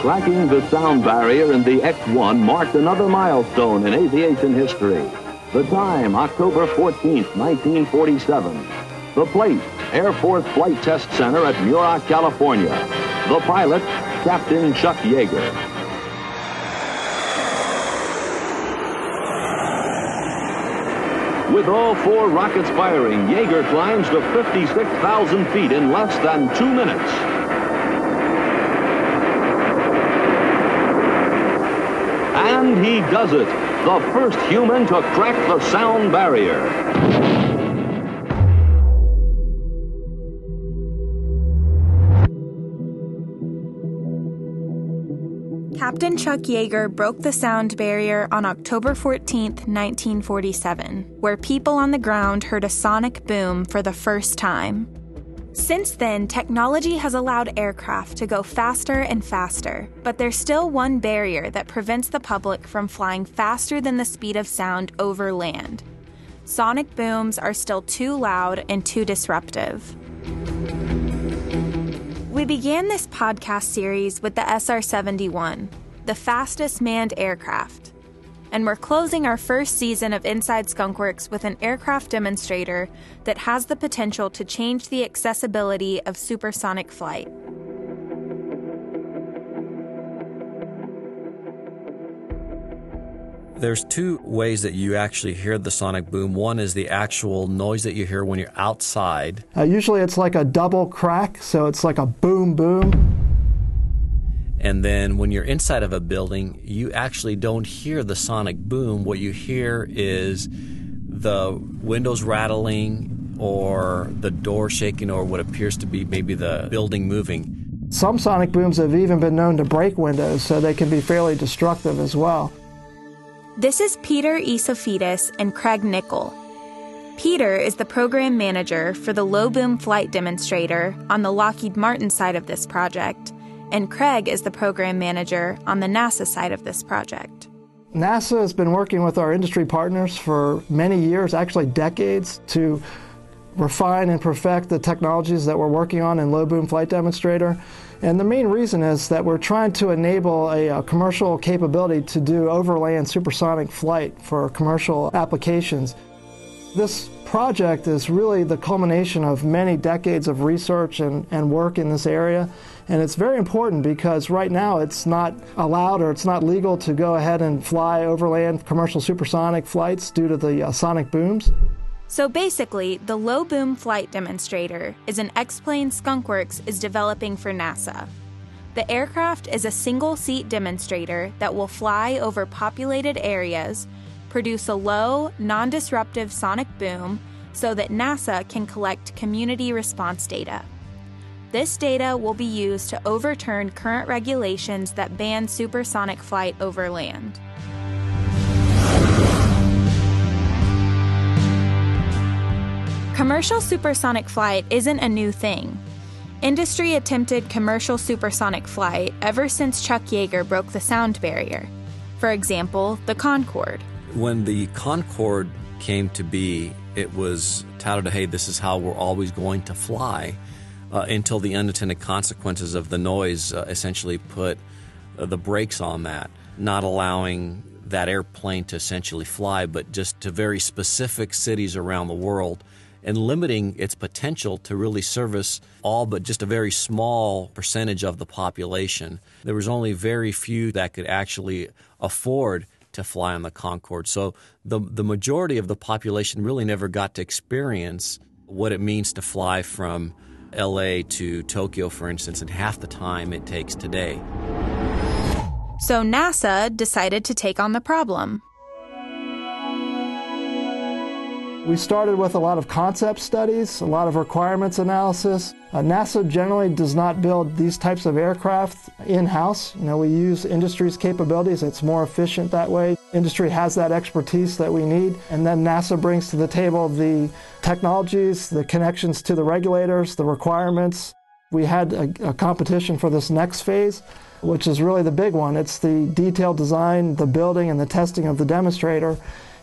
Cracking the sound barrier in the X-1 marked another milestone in aviation history. The time, October 14, 1947. The place, Air Force Flight Test Center at Muroc, California. The pilot, Captain Chuck Yeager. With all four rockets firing, Yeager climbs to 56,000 feet in less than two minutes. And he does it. The first human to crack the sound barrier. Captain Chuck Yeager broke the sound barrier on October 14, 1947, where people on the ground heard a sonic boom for the first time. Since then, technology has allowed aircraft to go faster and faster, but there's still one barrier that prevents the public from flying faster than the speed of sound over land. Sonic booms are still too loud and too disruptive. We began this podcast series with the SR 71, the fastest manned aircraft. And we're closing our first season of Inside Skunkworks with an aircraft demonstrator that has the potential to change the accessibility of supersonic flight. There's two ways that you actually hear the sonic boom. One is the actual noise that you hear when you're outside. Uh, usually it's like a double crack, so it's like a boom boom. And then when you're inside of a building, you actually don't hear the sonic boom. What you hear is the windows rattling or the door shaking or what appears to be maybe the building moving. Some sonic booms have even been known to break windows, so they can be fairly destructive as well. This is Peter Iosifidis and Craig Nickol. Peter is the program manager for the low boom flight demonstrator on the Lockheed Martin side of this project, and Craig is the program manager on the NASA side of this project. NASA has been working with our industry partners for many years, actually decades, to refine and perfect the technologies that we're working on in low boom flight demonstrator. And the main reason is that we're trying to enable a, a, commercial capability to do overland supersonic flight for commercial applications. This project is really the culmination of many decades of research and, and work in this area. And it's very important because right now it's not allowed or it's not legal to go ahead and fly overland commercial supersonic flights due to the uh, sonic booms. So basically, the low boom flight demonstrator is an X plane Skunkworks is developing for NASA. The aircraft is a single seat demonstrator that will fly over populated areas, produce a low, non disruptive sonic boom so that NASA can collect community response data. This data will be used to overturn current regulations that ban supersonic flight over land. Commercial supersonic flight isn't a new thing. Industry attempted commercial supersonic flight ever since Chuck Yeager broke the sound barrier. For example, the Concorde. When the Concorde came to be, it was touted, hey, this is how we're always going to fly, uh, until the unintended consequences of the noise uh, essentially put uh, the brakes on that, not allowing that airplane to essentially fly, but just to very specific cities around the world and limiting its potential to really service all but just a very small percentage of the population. There was only very few that could actually afford to fly on the Concorde. So the the majority of the population really never got to experience what it means to fly from LA to Tokyo, for instance, in half the time it takes today. So NASA decided to take on the problem. We started with a lot of concept studies, a lot of requirements analysis. Uh, NASA generally does not build these types of aircraft in-house. You know, we use industry's capabilities. It's more efficient that way. Industry has that expertise that we need, and then NASA brings to the table the technologies, the connections to the regulators, the requirements. We had a, a competition for this next phase, which is really the big one. It's the detailed design, the building, and the testing of the demonstrator.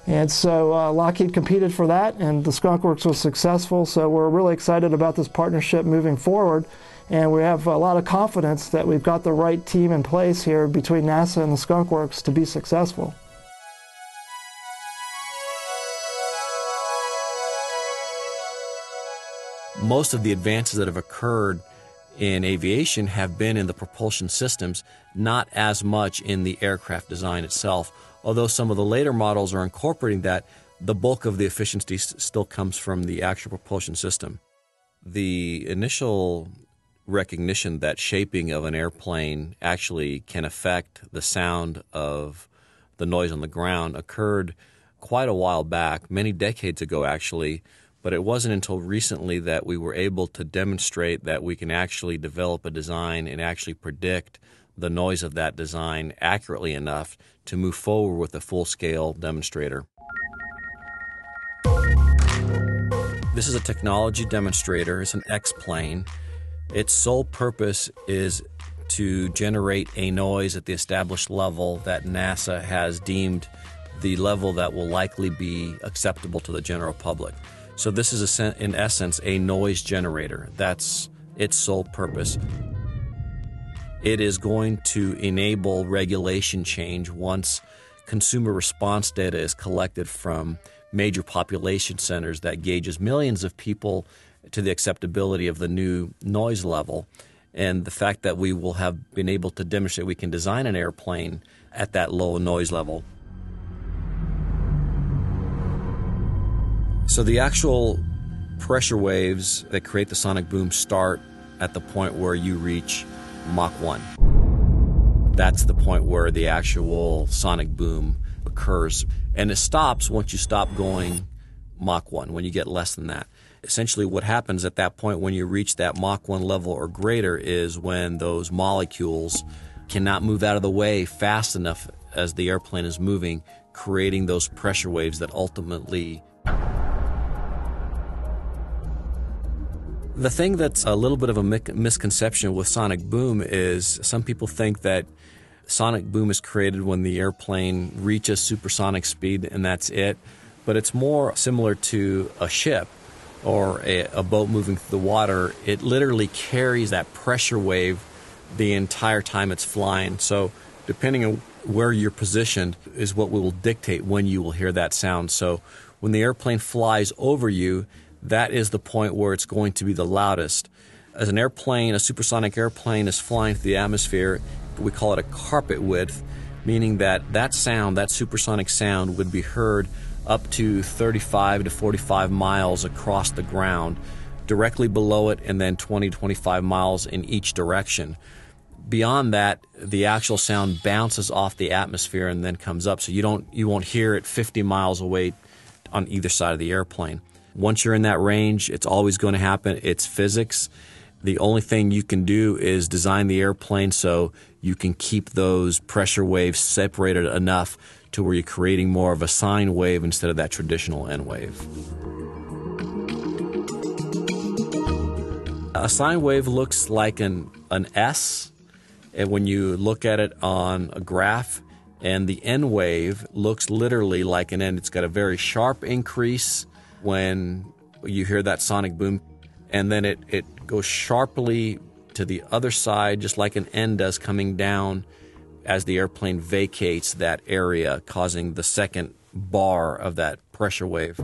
And so uh, Lockheed competed for that, and the Skunk Works was successful. So we're really excited about this partnership moving forward. And we have a lot of confidence that we've got the right team in place here between NASA and the Skunk Works to be successful. Most of the advances that have occurred in aviation have been in the propulsion systems, not as much in the aircraft design itself. Although some of the later models are incorporating that, the bulk of the efficiency still comes from the actual propulsion system. The initial recognition that shaping of an airplane actually can affect the sound of the noise on the ground occurred quite a while back, many decades ago actually, but it wasn't until recently that we were able to demonstrate that we can actually develop a design and actually predict the noise of that design accurately enough to move forward with a full scale demonstrator. This is a technology demonstrator, it's an X plane. Its sole purpose is to generate a noise at the established level that NASA has deemed the level that will likely be acceptable to the general public. So, this is, a, in essence, a noise generator. That's its sole purpose. It is going to enable regulation change once consumer response data is collected from major population centers that gauges millions of people to the acceptability of the new noise level. And the fact that we will have been able to demonstrate we can design an airplane at that low noise level. So the actual pressure waves that create the sonic boom start at the point where you reach Mach 1. That's the point where the actual sonic boom occurs. And it stops once you stop going Mach 1, when you get less than that. Essentially, what happens at that point when you reach that Mach 1 level or greater is when those molecules cannot move out of the way fast enough as the airplane is moving, creating those pressure waves that ultimately The thing that's a little bit of a misconception with sonic boom is some people think that sonic boom is created when the airplane reaches supersonic speed and that's it. But it's more similar to a ship or a, a boat moving through the water. It literally carries that pressure wave the entire time it's flying. So, depending on where you're positioned, is what will dictate when you will hear that sound. So, when the airplane flies over you, that is the point where it's going to be the loudest. As an airplane, a supersonic airplane is flying through the atmosphere, we call it a carpet width, meaning that that sound, that supersonic sound, would be heard up to 35 to 45 miles across the ground, directly below it, and then 20 to 25 miles in each direction. Beyond that, the actual sound bounces off the atmosphere and then comes up, so you don't you won't hear it 50 miles away on either side of the airplane. Once you're in that range, it's always going to happen. It's physics. The only thing you can do is design the airplane so you can keep those pressure waves separated enough to where you're creating more of a sine wave instead of that traditional N wave. A sine wave looks like an, an S and when you look at it on a graph, and the N wave looks literally like an N. It's got a very sharp increase when you hear that sonic boom, and then it, it goes sharply to the other side, just like an N does coming down as the airplane vacates that area, causing the second bar of that pressure wave.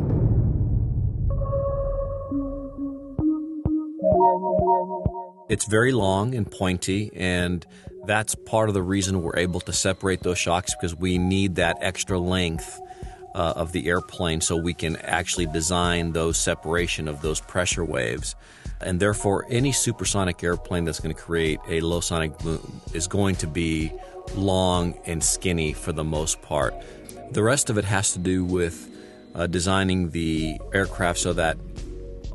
It's very long and pointy, and that's part of the reason we're able to separate those shocks because we need that extra length uh, of the airplane so we can actually design those separation of those pressure waves. And therefore, any supersonic airplane that's going to create a low sonic boom is going to be long and skinny for the most part. The rest of it has to do with uh, designing the aircraft so that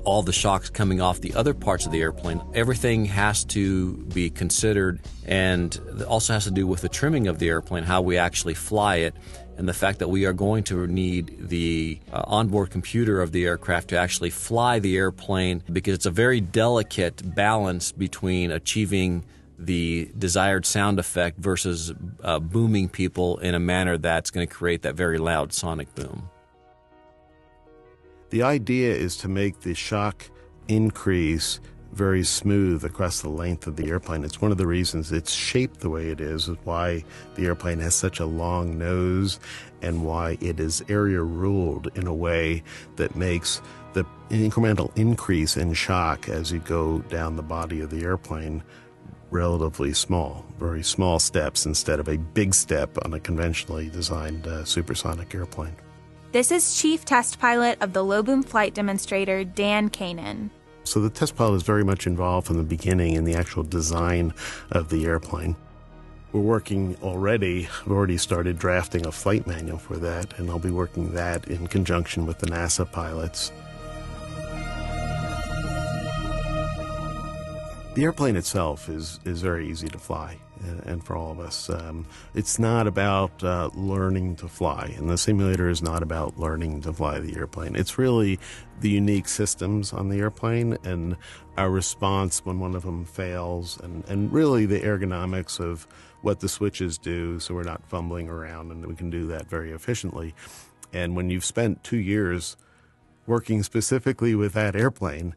all the shocks coming off the other parts of the airplane, everything has to be considered and also has to do with the trimming of the airplane, how we actually fly it, and the fact that we are going to need the uh, onboard computer of the aircraft to actually fly the airplane because it's a very delicate balance between achieving the desired sound effect versus uh, booming people in a manner that's going to create that very loud sonic boom. The idea is to make the shock increase very smooth across the length of the airplane. It's one of the reasons it's shaped the way it is, is why the airplane has such a long nose and why it is area ruled in a way that makes the incremental increase in shock as you go down the body of the airplane relatively small, very small steps instead of a big step on a conventionally designed uh, supersonic airplane. This is Chief Test Pilot of the low boom flight demonstrator, Dan Canin. So the test pilot is very much involved from the beginning in the actual design of the airplane. We're working already, we've already started drafting a flight manual for that, and I'll be working that in conjunction with the NASA pilots. The airplane itself is, is very easy to fly and for all of us. Um, it's not about uh, learning to fly, and the simulator is not about learning to fly the airplane. It's really the unique systems on the airplane and our response when one of them fails, and, and really the ergonomics of what the switches do so we're not fumbling around and we can do that very efficiently. And when you've spent two years working specifically with that airplane,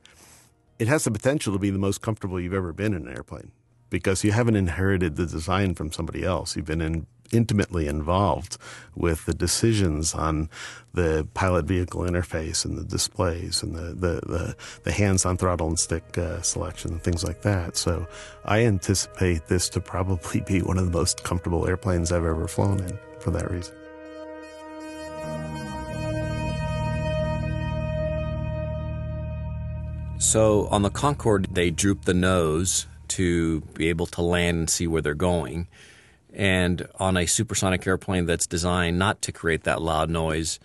it has the potential to be the most comfortable you've ever been in an airplane because you haven't inherited the design from somebody else. You've been in, intimately involved with the decisions on the pilot vehicle interface and the displays and the, the, the, the hands on throttle and stick uh, selection and things like that. So I anticipate this to probably be one of the most comfortable airplanes I've ever flown in for that reason. So on the Concorde, they droop the nose to be able to land and see where they're going. And on a supersonic airplane that's designed not to create that loud noise,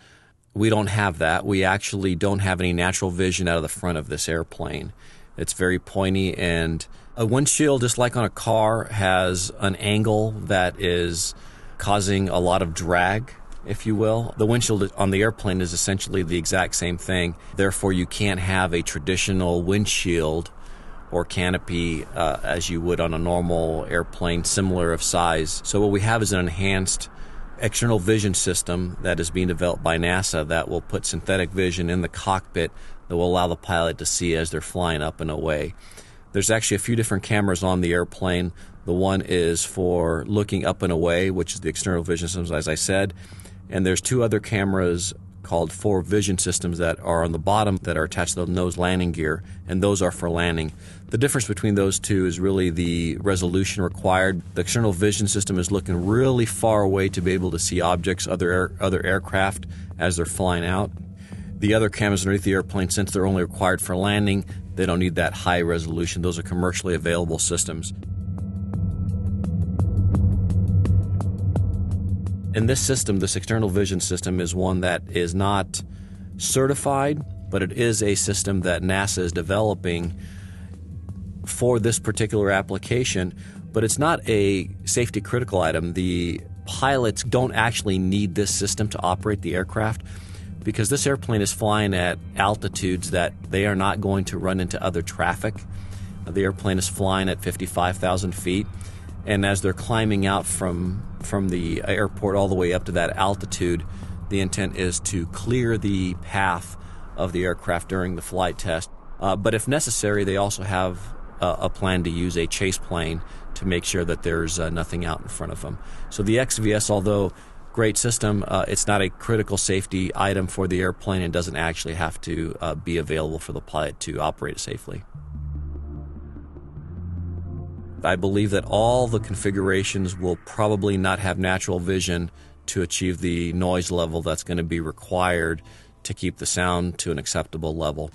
we don't have that. We actually don't have any natural vision out of the front of this airplane. It's very pointy, and a windshield, just like on a car, has an angle that is causing a lot of drag, if you will. The windshield on the airplane is essentially the exact same thing. Therefore, you can't have a traditional windshield or canopy uh, as you would on a normal airplane, similar of size. So what we have is an enhanced external vision system that is being developed by NASA that will put synthetic vision in the cockpit that will allow the pilot to see as they're flying up and away. There's actually a few different cameras on the airplane. The one is for looking up and away, which is the external vision systems, as I said. And there's two other cameras called four vision systems that are on the bottom that are attached to the nose landing gear, and those are for landing. The difference between those two is really the resolution required. The external vision system is looking really far away to be able to see objects, other air, other aircraft as they're flying out. The other cameras underneath the airplane, since they're only required for landing, they don't need that high resolution. Those are commercially available systems. And this system, this external vision system, is one that is not certified, but it is a system that NASA is developing for this particular application. But it's not a safety critical item. The pilots don't actually need this system to operate the aircraft because this airplane is flying at altitudes that they are not going to run into other traffic. The airplane is flying at 55,000 feet and as they're climbing out from from the airport all the way up to that altitude, the intent is to clear the path of the aircraft during the flight test. Uh, but if necessary, they also have a, a, plan to use a chase plane to make sure that there's uh, nothing out in front of them. So the XVS, although great system, uh, it's not a critical safety item for the airplane and doesn't actually have to uh, be available for the pilot to operate safely. I believe that all the configurations will probably not have natural vision to achieve the noise level that's going to be required to keep the sound to an acceptable level.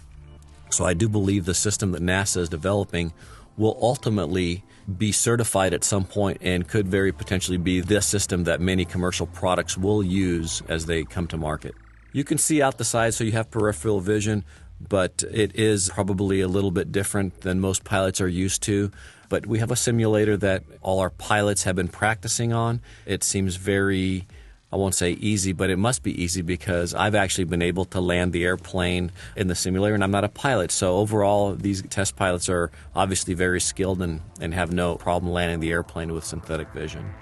So I do believe the system that NASA is developing will ultimately be certified at some point and could very potentially be the system that many commercial products will use as they come to market. You can see out the side so you have peripheral vision, but it is probably a little bit different than most pilots are used to. But we have a simulator that all our pilots have been practicing on. It seems very I won't say easy, but it must be easy because I've actually been able to land the airplane in the simulator and I'm not a pilot. So overall, these test pilots are obviously very skilled and, and have no problem landing the airplane with synthetic vision.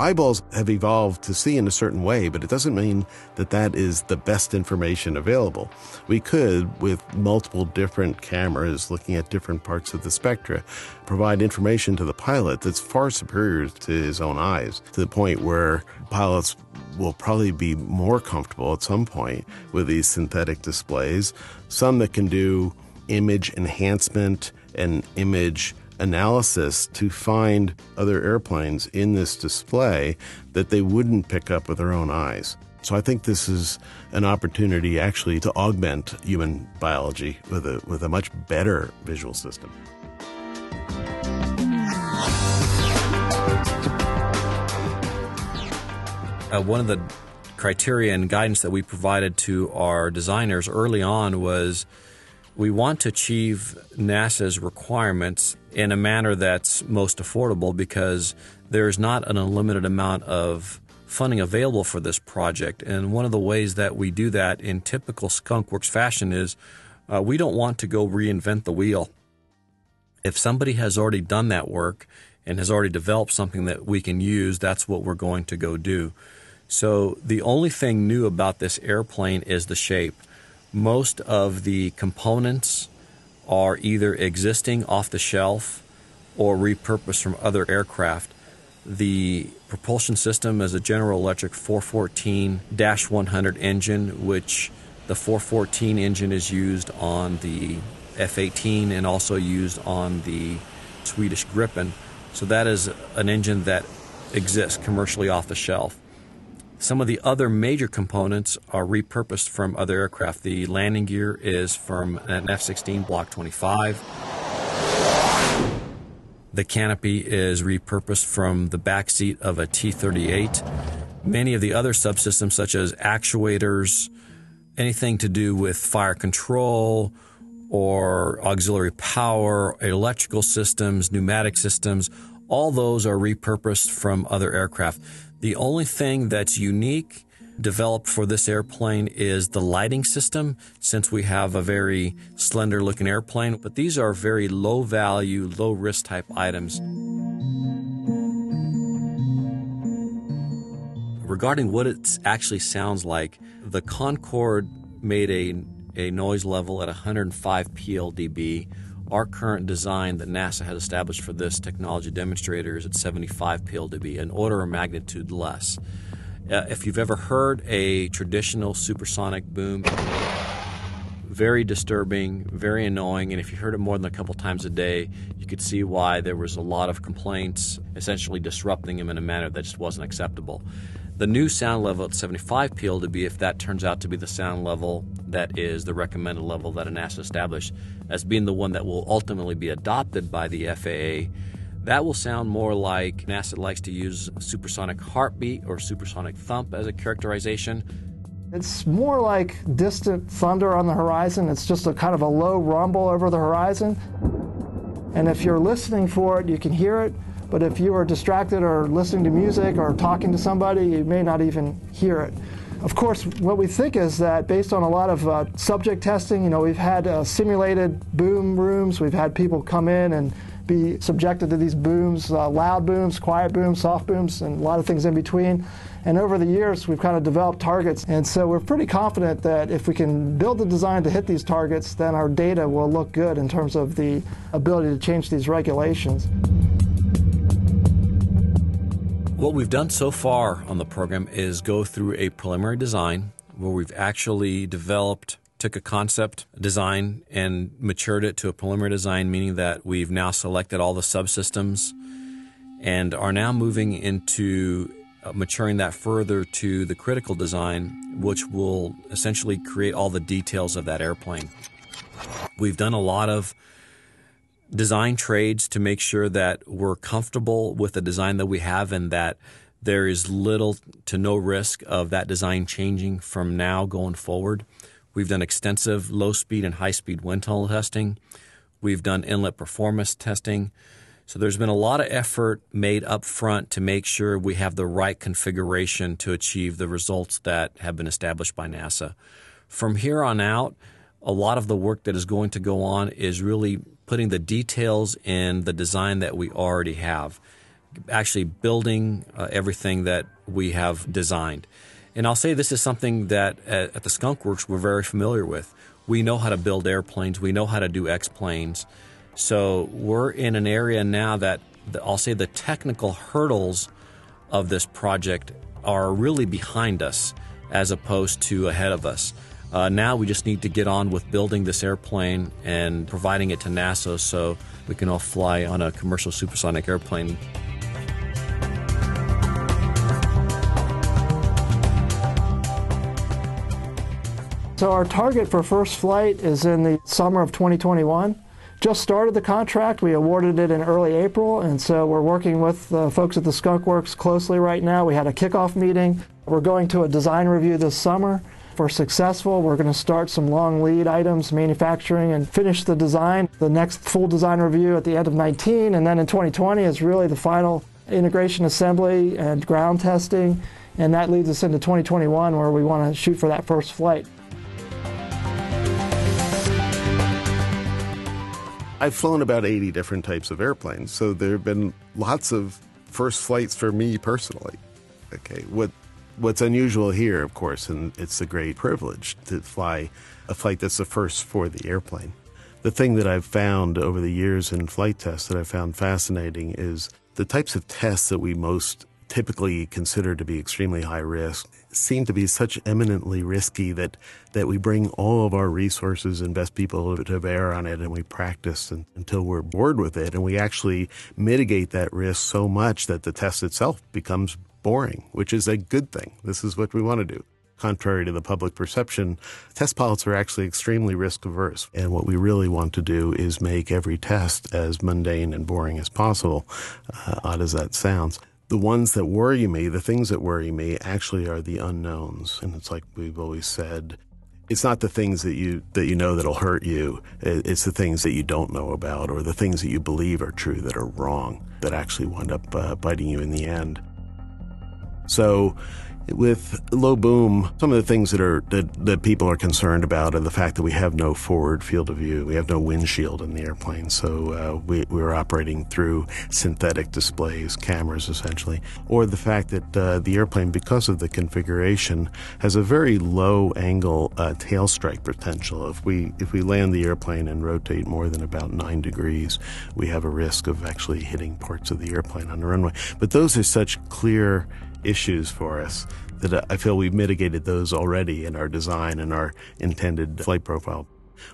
Eyeballs have evolved to see in a certain way, but it doesn't mean that that is the best information available. We could, with multiple different cameras looking at different parts of the spectra, provide information to the pilot that's far superior to his own eyes, to the point where pilots will probably be more comfortable at some point with these synthetic displays. Some that can do image enhancement and image analysis to find other airplanes in this display that they wouldn't pick up with their own eyes. So I think this is an opportunity actually to augment human biology with a with a much better visual system. Uh, one of the criteria and guidance that we provided to our designers early on was we want to achieve NASA's requirements in a manner that's most affordable because there is not an unlimited amount of funding available for this project. And one of the ways that we do that in typical Skunkworks fashion is uh, we don't want to go reinvent the wheel. If somebody has already done that work and has already developed something that we can use, that's what we're going to go do. So the only thing new about this airplane is the shape. Most of the components are either existing off the shelf or repurposed from other aircraft. The propulsion system is a General Electric 414 100 engine, which the 414 engine is used on the F 18 and also used on the Swedish Gripen. So that is an engine that exists commercially off the shelf. Some of the other major components are repurposed from other aircraft. The landing gear is from an F 16 Block 25. The canopy is repurposed from the back seat of a T 38. Many of the other subsystems, such as actuators, anything to do with fire control or auxiliary power, electrical systems, pneumatic systems, all those are repurposed from other aircraft. The only thing that's unique developed for this airplane is the lighting system, since we have a very slender looking airplane. But these are very low value, low risk type items. Regarding what it actually sounds like, the Concorde made a, a noise level at 105 PLDB our current design that NASA had established for this technology demonstrator is at 75 PLDB, an order of magnitude less. Uh, if you've ever heard a traditional supersonic boom, very disturbing, very annoying, and if you heard it more than a couple times a day, you could see why there was a lot of complaints, essentially disrupting them in a manner that just wasn't acceptable. The new sound level at 75 PLDB, if that turns out to be the sound level that is the recommended level that NASA established as being the one that will ultimately be adopted by the FAA, that will sound more like NASA likes to use supersonic heartbeat or supersonic thump as a characterization. It's more like distant thunder on the horizon. It's just a kind of a low rumble over the horizon. And if you're listening for it, you can hear it. But if you are distracted or listening to music or talking to somebody, you may not even hear it. Of course, what we think is that based on a lot of uh, subject testing, you know, we've had uh, simulated boom rooms, we've had people come in and be subjected to these booms, uh, loud booms, quiet booms, soft booms, and a lot of things in between. And over the years, we've kind of developed targets. And so we're pretty confident that if we can build the design to hit these targets, then our data will look good in terms of the ability to change these regulations. What we've done so far on the program is go through a preliminary design where we've actually developed, took a concept design and matured it to a preliminary design, meaning that we've now selected all the subsystems and are now moving into uh, maturing that further to the critical design, which will essentially create all the details of that airplane. We've done a lot of design trades to make sure that we're comfortable with the design that we have and that there is little to no risk of that design changing from now going forward. We've done extensive low speed and high speed wind tunnel testing. We've done inlet performance testing. So there's been a lot of effort made up front to make sure we have the right configuration to achieve the results that have been established by NASA. From here on out, a lot of the work that is going to go on is really putting the details in the design that we already have. actually building uh, everything that we have designed. And I'll say this is something that at, at the Skunk Works we're very familiar with. We know how to build airplanes, we know how to do X planes. So we're in an area now that the, I'll say the technical hurdles of this project are really behind us as opposed to ahead of us. Uh, now we just need to get on with building this airplane and providing it to NASA so we can all fly on a commercial supersonic airplane. So our target for first flight is in the summer of 2021. Just started the contract. We awarded it in early April, and so we're working with the folks at the Skunk Works closely right now. We had a kickoff meeting. We're going to a design review this summer. We're successful, we're going to start some long lead items, manufacturing, and finish the design. The next full design review at the end of 19, and then in 2020 is really the final integration assembly and ground testing, and that leads us into 2021 where we want to shoot for that first flight. I've flown about 80 different types of airplanes, so there have been lots of first flights for me personally. Okay, what what's unusual here, of course, and it's a great privilege to fly a flight that's the first for the airplane. The thing that I've found over the years in flight tests that I found fascinating is the types of tests that we most typically consider to be extremely high risk seem to be such eminently risky that that we bring all of our resources and best people to bear on it and we practice and, until we're bored with it and we actually mitigate that risk so much that the test itself becomes boring which is a good thing this is what we want to do contrary to the public perception, test pilots are actually extremely risk averse. And what we really want to do is make every test as mundane and boring as possible, uh, odd as that sounds the ones that worry me, the things that worry me, actually are the unknowns. And it's like we've always said, it's not the things that you that you know that'll hurt you. It's the things that you don't know about, or the things that you believe are true that are wrong that actually wind up uh, biting you in the end. So with low boom, some of the things that are that, that people are concerned about are the fact that we have no forward field of view. We have no windshield in the airplane, so uh, we, we're operating through synthetic displays, cameras essentially, or the fact that uh, the airplane, because of the configuration, has a very low angle uh, tail strike potential. If we if we land the airplane and rotate more than about nine degrees, we have a risk of actually hitting parts of the airplane on the runway. But those are such clear issues for us that I feel we've mitigated those already in our design and our intended flight profile.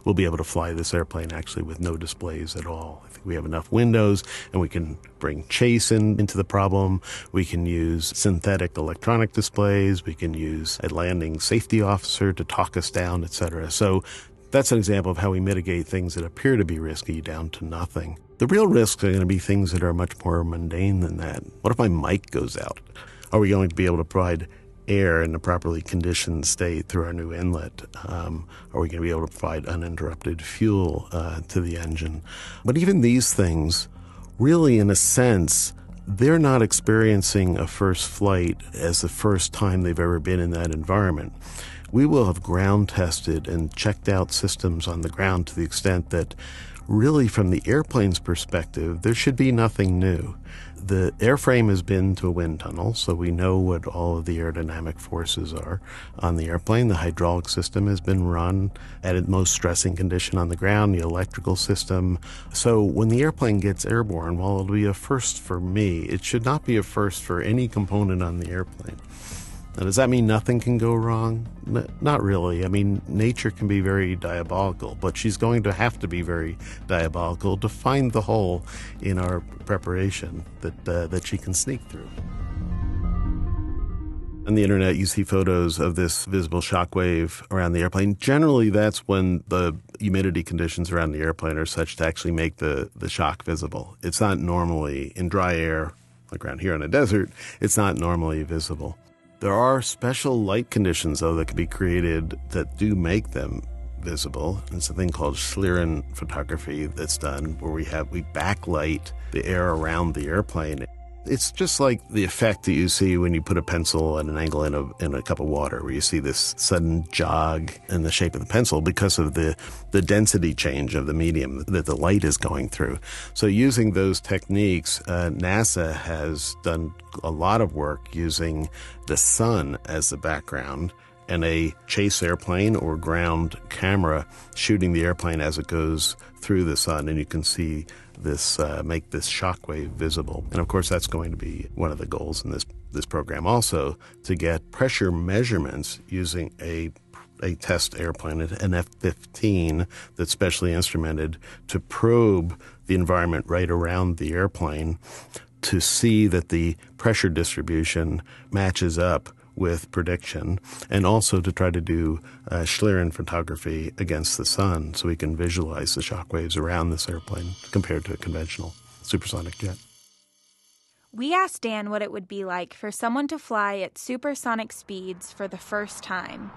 We'll be able to fly this airplane actually with no displays at all. I think we have enough windows and we can bring chase in, into the problem. We can use synthetic electronic displays. We can use a landing safety officer to talk us down, etc. So that's an example of how we mitigate things that appear to be risky down to nothing. The real risks are going to be things that are much more mundane than that. What if my mic goes out? Are we going to be able to provide air in a properly conditioned state through our new inlet? Um, are we going to be able to provide uninterrupted fuel uh, to the engine? But even these things, really, in a sense, they're not experiencing a first flight as the first time they've ever been in that environment. We will have ground tested and checked out systems on the ground to the extent that really, from the airplane's perspective, there should be nothing new. The airframe has been to a wind tunnel, so we know what all of the aerodynamic forces are on the airplane. The hydraulic system has been run at its most stressing condition on the ground, the electrical system. So when the airplane gets airborne, while it'll be a first for me, it should not be a first for any component on the airplane. Now, does that mean nothing can go wrong? N- not really. I mean, nature can be very diabolical, but she's going to have to be very diabolical to find the hole in our preparation that uh, that she can sneak through. On the internet, you see photos of this visible shockwave around the airplane. Generally, that's when the humidity conditions around the airplane are such to actually make the, the shock visible. It's not normally in dry air, like around here in a desert, it's not normally visible. There are special light conditions, though, that can be created that do make them visible. It's a thing called Schlieren photography that's done where we have we backlight the air around the airplane. It's just like the effect that you see when you put a pencil at an angle in a, in a cup of water, where you see this sudden jog in the shape of the pencil because of the, the density change of the medium that the light is going through. So, using those techniques, uh, NASA has done a lot of work using the sun as the background and a chase airplane or ground camera shooting the airplane as it goes through the sun, and you can see this uh, make this shockwave visible. And of course, that's going to be one of the goals in this this program also to get pressure measurements using a a test airplane, an F-15 that's specially instrumented to probe the environment right around the airplane to see that the pressure distribution matches up with prediction and also to try to do uh, Schlieren photography against the sun so we can visualize the shock waves around this airplane compared to a conventional supersonic jet. We asked Dan what it would be like for someone to fly at supersonic speeds for the first time.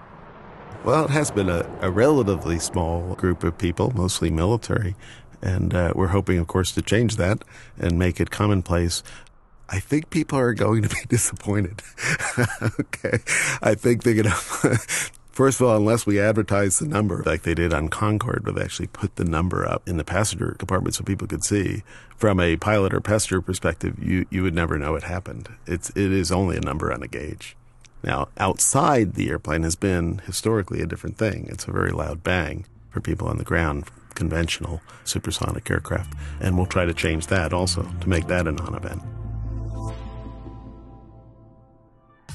Well, it has been a, a relatively small group of people, mostly military, and uh, we're hoping, of course, to change that and make it commonplace. I think people are going to be disappointed. okay. I think they're going to, first of all, unless we advertise the number like they did on Concorde, where they actually put the number up in the passenger compartment so people could see, from a pilot or passenger perspective, you, you would never know it happened. It's, it is only a number on a gauge. Now, outside the airplane has been historically a different thing. It's a very loud bang for people on the ground, conventional supersonic aircraft. And we'll try to change that also to make that a non event.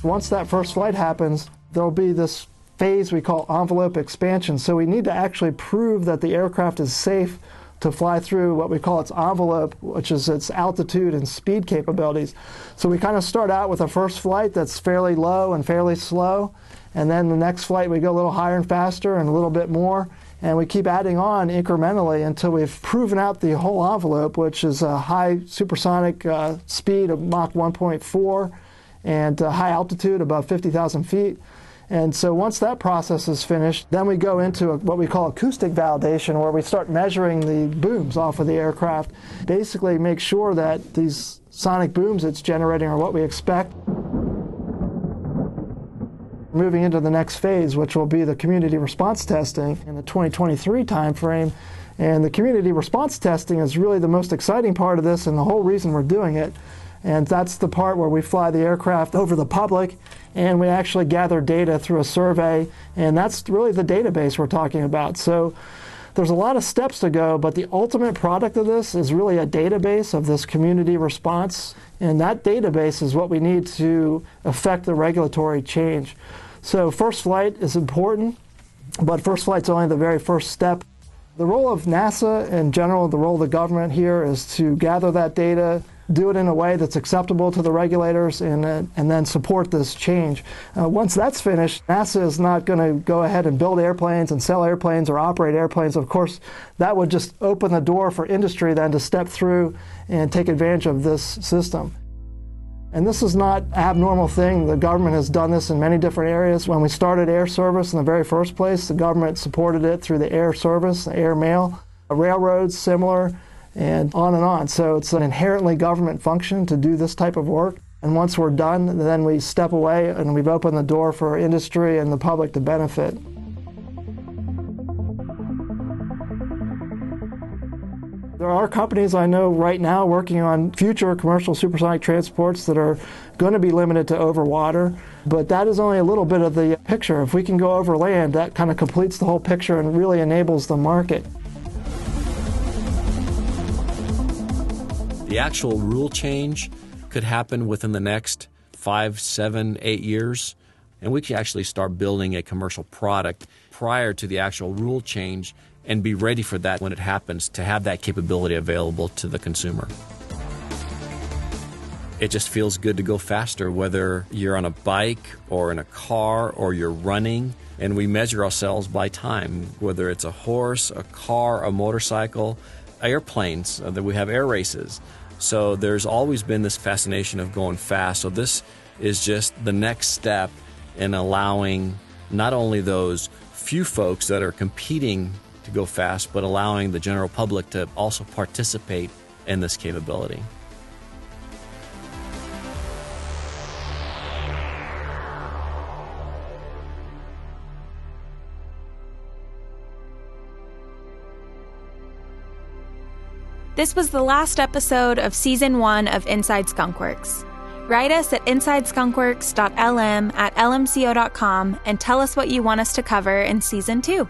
Once that first flight happens, there'll be this phase we call envelope expansion. So we need to actually prove that the aircraft is safe to fly through what we call its envelope, which is its altitude and speed capabilities. So we kind of start out with a first flight that's fairly low and fairly slow, and then the next flight we go a little higher and faster and a little bit more, and we keep adding on incrementally until we've proven out the whole envelope, which is a high supersonic uh, speed of Mach 1.4 and uh, high altitude above 50,000 feet. And so once that process is finished, then we go into a, what we call acoustic validation, where we start measuring the booms off of the aircraft, basically make sure that these sonic booms it's generating are what we expect. Moving into the next phase, which will be the community response testing in the 2023 timeframe. And the community response testing is really the most exciting part of this and the whole reason we're doing it. And that's the part where we fly the aircraft over the public and we actually gather data through a survey. And that's really the database we're talking about. So there's a lot of steps to go, but the ultimate product of this is really a database of this community response. And that database is what we need to affect the regulatory change. So, first flight is important, but first flight's only the very first step. The role of NASA in general, the role of the government here is to gather that data, do it in a way that's acceptable to the regulators and, uh, and then support this change. Uh, once that's finished, NASA is not going to go ahead and build airplanes and sell airplanes or operate airplanes. Of course, that would just open the door for industry then to step through and take advantage of this system. And this is not an abnormal thing. The government has done this in many different areas. When we started air service in the very first place, the government supported it through the air service, the air mail. Railroads, similar and on and on. So it's an inherently government function to do this type of work. And once we're done, then we step away and we've opened the door for industry and the public to benefit. There are companies I know right now working on future commercial supersonic transports that are going to be limited to over water, but that is only a little bit of the picture. If we can go over land, that kind of completes the whole picture and really enables the market. The actual rule change could happen within the next five, seven, eight years, and we can actually start building a commercial product prior to the actual rule change and be ready for that when it happens to have that capability available to the consumer. It just feels good to go faster, whether you're on a bike or in a car or you're running. And we measure ourselves by time, whether it's a horse, a car, a motorcycle airplanes, uh, that we have air races. So there's always been this fascination of going fast. So this is just the next step in allowing not only those few folks that are competing to go fast, but allowing the general public to also participate in this capability. This was the last episode of season one of Inside Skunkworks. Write us at insideskunkworks.lm at lmco.com and tell us what you want us to cover in season two.